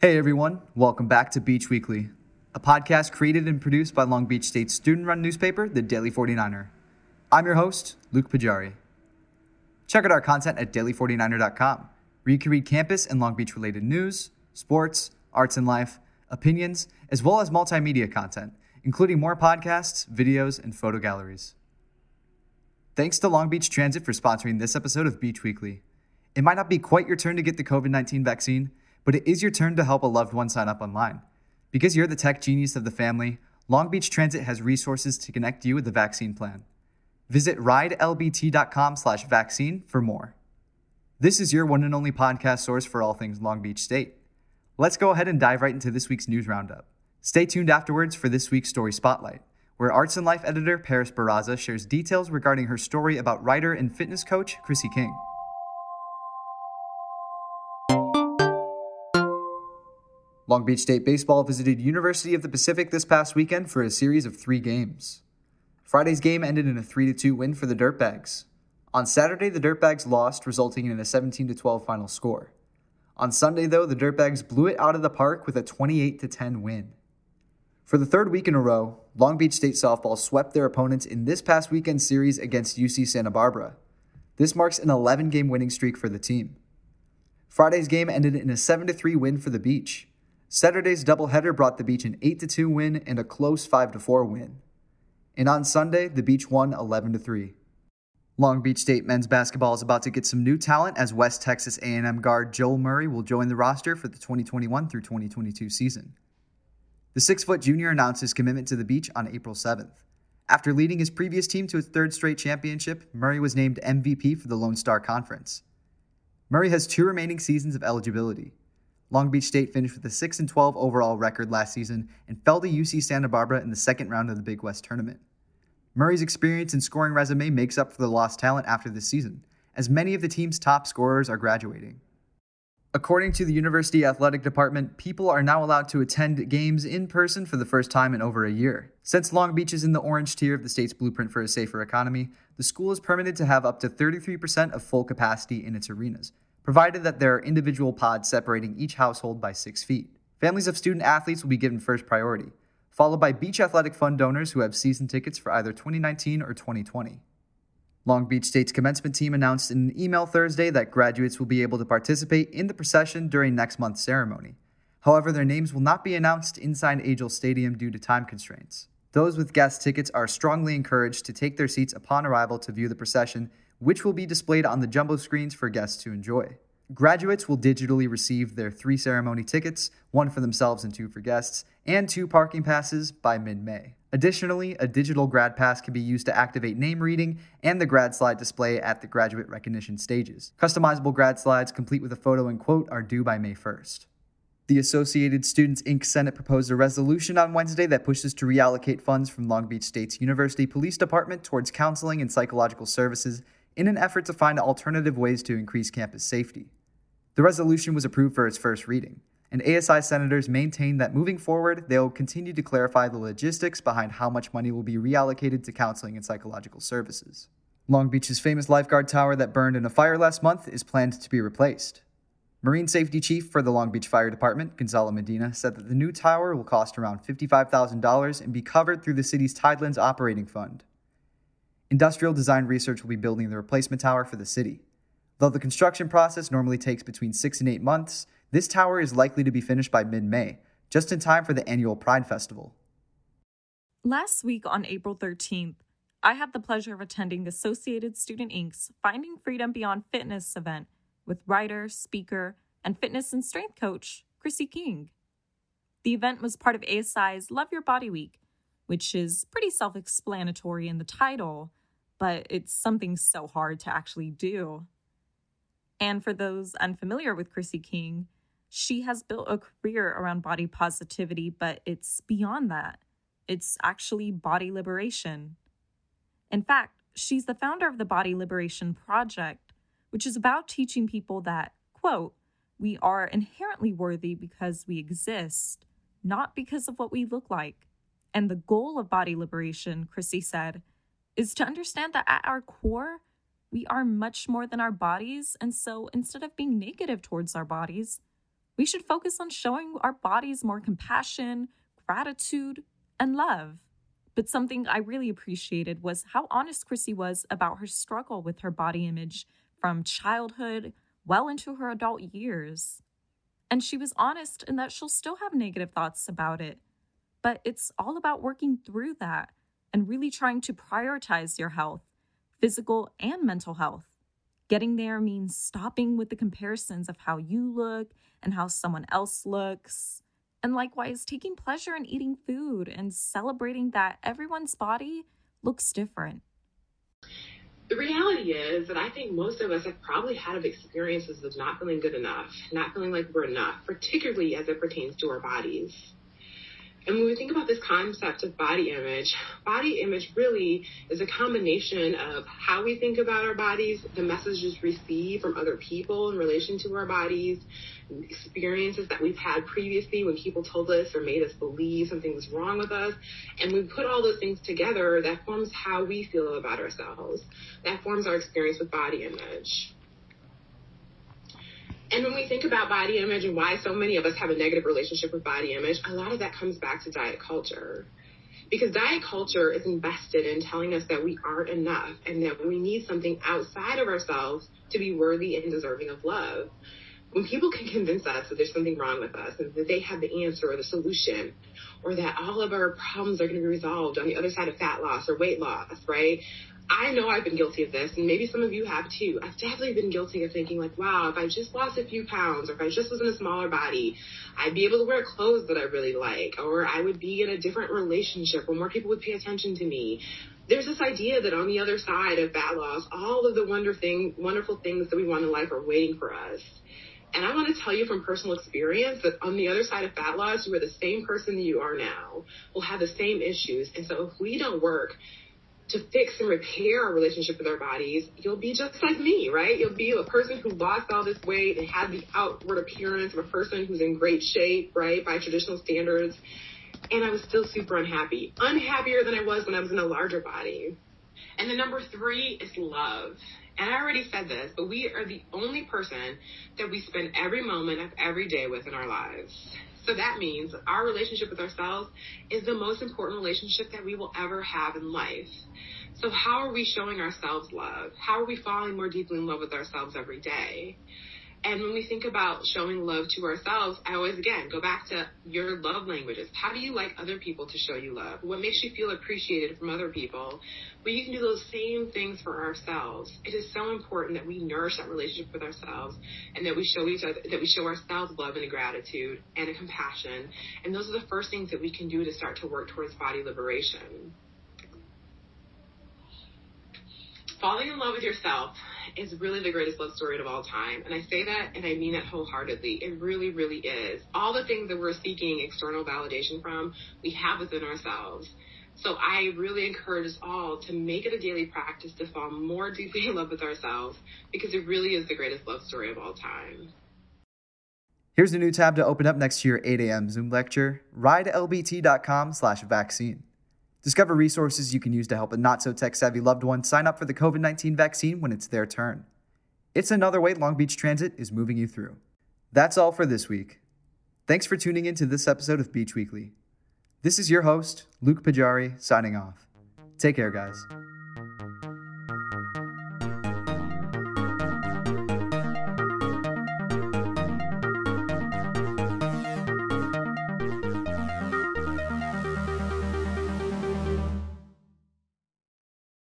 Hey everyone, welcome back to Beach Weekly, a podcast created and produced by Long Beach State's student run newspaper, the Daily 49er. I'm your host, Luke Pajari. Check out our content at daily49er.com, where you can read campus and Long Beach related news, sports, arts and life, opinions, as well as multimedia content, including more podcasts, videos, and photo galleries. Thanks to Long Beach Transit for sponsoring this episode of Beach Weekly. It might not be quite your turn to get the COVID 19 vaccine, but it is your turn to help a loved one sign up online. Because you're the tech genius of the family, Long Beach Transit has resources to connect you with the vaccine plan. Visit ridelbt.com slash vaccine for more. This is your one and only podcast source for all things Long Beach State. Let's go ahead and dive right into this week's news roundup. Stay tuned afterwards for this week's Story Spotlight where Arts and Life editor Paris Barraza shares details regarding her story about writer and fitness coach Chrissy King. Long Beach State Baseball visited University of the Pacific this past weekend for a series of three games. Friday's game ended in a 3 2 win for the Dirtbags. On Saturday, the Dirtbags lost, resulting in a 17 12 final score. On Sunday, though, the Dirtbags blew it out of the park with a 28 10 win. For the third week in a row, Long Beach State softball swept their opponents in this past weekend series against UC Santa Barbara. This marks an 11 game winning streak for the team. Friday's game ended in a 7 3 win for the Beach. Saturday's doubleheader brought the Beach an 8 2 win and a close 5 4 win. And on Sunday, the Beach won 11 3. Long Beach State men's basketball is about to get some new talent as West Texas A&M guard Joel Murray will join the roster for the 2021 through 2022 season. The six foot junior announced his commitment to the beach on April 7th. After leading his previous team to its third straight championship, Murray was named MVP for the Lone Star Conference. Murray has two remaining seasons of eligibility. Long Beach State finished with a 6 12 overall record last season and fell to UC Santa Barbara in the second round of the Big West tournament. Murray's experience and scoring resume makes up for the lost talent after this season, as many of the team's top scorers are graduating. According to the University Athletic Department, people are now allowed to attend games in person for the first time in over a year. Since Long Beach is in the orange tier of the state's blueprint for a safer economy, the school is permitted to have up to 33% of full capacity in its arenas, provided that there are individual pods separating each household by six feet. Families of student athletes will be given first priority, followed by Beach Athletic Fund donors who have season tickets for either 2019 or 2020. Long Beach State's commencement team announced in an email Thursday that graduates will be able to participate in the procession during next month's ceremony. However, their names will not be announced inside Angel Stadium due to time constraints. Those with guest tickets are strongly encouraged to take their seats upon arrival to view the procession, which will be displayed on the jumbo screens for guests to enjoy. Graduates will digitally receive their three ceremony tickets, one for themselves and two for guests, and two parking passes by mid May. Additionally, a digital grad pass can be used to activate name reading and the grad slide display at the graduate recognition stages. Customizable grad slides, complete with a photo and quote, are due by May 1st. The Associated Students Inc. Senate proposed a resolution on Wednesday that pushes to reallocate funds from Long Beach State's University Police Department towards counseling and psychological services in an effort to find alternative ways to increase campus safety. The resolution was approved for its first reading, and ASI senators maintain that moving forward, they'll continue to clarify the logistics behind how much money will be reallocated to counseling and psychological services. Long Beach's famous lifeguard tower that burned in a fire last month is planned to be replaced. Marine Safety Chief for the Long Beach Fire Department, Gonzalo Medina, said that the new tower will cost around $55,000 and be covered through the city's Tidelands Operating Fund. Industrial Design Research will be building the replacement tower for the city. Though the construction process normally takes between six and eight months, this tower is likely to be finished by mid May, just in time for the annual Pride Festival. Last week on April 13th, I had the pleasure of attending the Associated Student Inc.'s Finding Freedom Beyond Fitness event with writer, speaker, and fitness and strength coach Chrissy King. The event was part of ASI's Love Your Body Week, which is pretty self explanatory in the title, but it's something so hard to actually do. And for those unfamiliar with Chrissy King, she has built a career around body positivity, but it's beyond that. It's actually body liberation. In fact, she's the founder of the Body Liberation Project, which is about teaching people that, quote, we are inherently worthy because we exist, not because of what we look like. And the goal of body liberation, Chrissy said, is to understand that at our core, we are much more than our bodies. And so instead of being negative towards our bodies, we should focus on showing our bodies more compassion, gratitude, and love. But something I really appreciated was how honest Chrissy was about her struggle with her body image from childhood well into her adult years. And she was honest in that she'll still have negative thoughts about it. But it's all about working through that and really trying to prioritize your health, physical and mental health. Getting there means stopping with the comparisons of how you look and how someone else looks. And likewise, taking pleasure in eating food and celebrating that everyone's body looks different. The reality is that I think most of us have probably had experiences of not feeling good enough, not feeling like we're enough, particularly as it pertains to our bodies. And when we think about this concept of body image, body image really is a combination of how we think about our bodies, the messages we received from other people in relation to our bodies, experiences that we've had previously when people told us or made us believe something was wrong with us. And we put all those things together, that forms how we feel about ourselves. That forms our experience with body image. And when we think about body image and why so many of us have a negative relationship with body image, a lot of that comes back to diet culture. Because diet culture is invested in telling us that we aren't enough and that we need something outside of ourselves to be worthy and deserving of love. When people can convince us that there's something wrong with us and that they have the answer or the solution, or that all of our problems are going to be resolved on the other side of fat loss or weight loss, right? I know I've been guilty of this, and maybe some of you have too. I've definitely been guilty of thinking like, wow, if I just lost a few pounds, or if I just was in a smaller body, I'd be able to wear clothes that I really like, or I would be in a different relationship where more people would pay attention to me. There's this idea that on the other side of fat loss, all of the wonder thing, wonderful things that we want in life are waiting for us. And I want to tell you from personal experience that on the other side of fat loss, you are the same person you are now, will have the same issues. And so if we don't work to fix and repair our relationship with our bodies, you'll be just like me, right? You'll be a person who lost all this weight and had the outward appearance of a person who's in great shape, right, by traditional standards. And I was still super unhappy, unhappier than I was when I was in a larger body. And the number three is love. And I already said this, but we are the only person that we spend every moment of every day with in our lives. So that means our relationship with ourselves is the most important relationship that we will ever have in life. So how are we showing ourselves love? How are we falling more deeply in love with ourselves every day? And when we think about showing love to ourselves, I always again go back to your love languages. How do you like other people to show you love? What makes you feel appreciated from other people? Well, you can do those same things for ourselves. It is so important that we nourish that relationship with ourselves and that we show each other, that we show ourselves love and gratitude and a compassion. And those are the first things that we can do to start to work towards body liberation. falling in love with yourself is really the greatest love story of all time. And I say that and I mean it wholeheartedly. It really, really is. All the things that we're seeking external validation from, we have within ourselves. So I really encourage us all to make it a daily practice to fall more deeply in love with ourselves because it really is the greatest love story of all time. Here's a new tab to open up next to your 8 a.m. Zoom lecture, ridelbt.com slash vaccine. Discover resources you can use to help a not so tech savvy loved one sign up for the COVID 19 vaccine when it's their turn. It's another way Long Beach Transit is moving you through. That's all for this week. Thanks for tuning in to this episode of Beach Weekly. This is your host, Luke Pajari, signing off. Take care, guys.